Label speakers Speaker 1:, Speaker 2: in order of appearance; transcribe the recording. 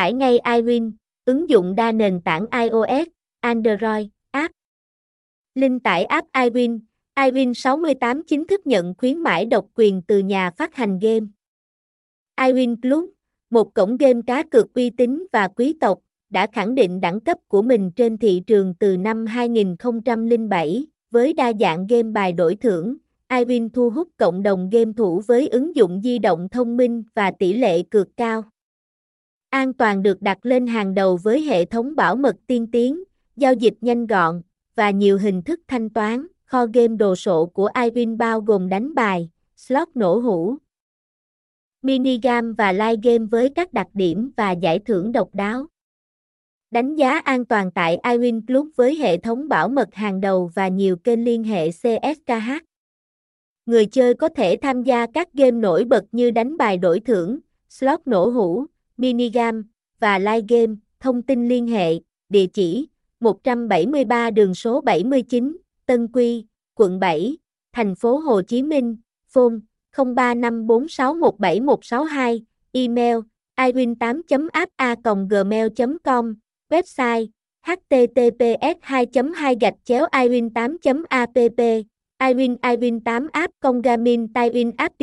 Speaker 1: tải ngay iWin, ứng dụng đa nền tảng iOS, Android, app. Link tải app iWin, iWin 68 chính thức nhận khuyến mãi độc quyền từ nhà phát hành game. iWin Club, một cổng game cá cược uy tín và quý tộc, đã khẳng định đẳng cấp của mình trên thị trường từ năm 2007, với đa dạng game bài đổi thưởng. iWin thu hút cộng đồng game thủ với ứng dụng di động thông minh và tỷ lệ cược cao. An toàn được đặt lên hàng đầu với hệ thống bảo mật tiên tiến, giao dịch nhanh gọn và nhiều hình thức thanh toán. Kho game đồ sộ của iWin bao gồm đánh bài, slot nổ hũ, minigame và live game với các đặc điểm và giải thưởng độc đáo. Đánh giá an toàn tại iWin Club với hệ thống bảo mật hàng đầu và nhiều kênh liên hệ CSKH. Người chơi có thể tham gia các game nổi bật như đánh bài đổi thưởng, slot nổ hũ, minigame và live game. Thông tin liên hệ, địa chỉ 173 đường số 79, Tân Quy, quận 7, thành phố Hồ Chí Minh, phone 0354617162, email iwin8.apa.gmail.com, website https 2 2 gạch chéo iwin 8 app iwin iwin 8 app congamin taiwin app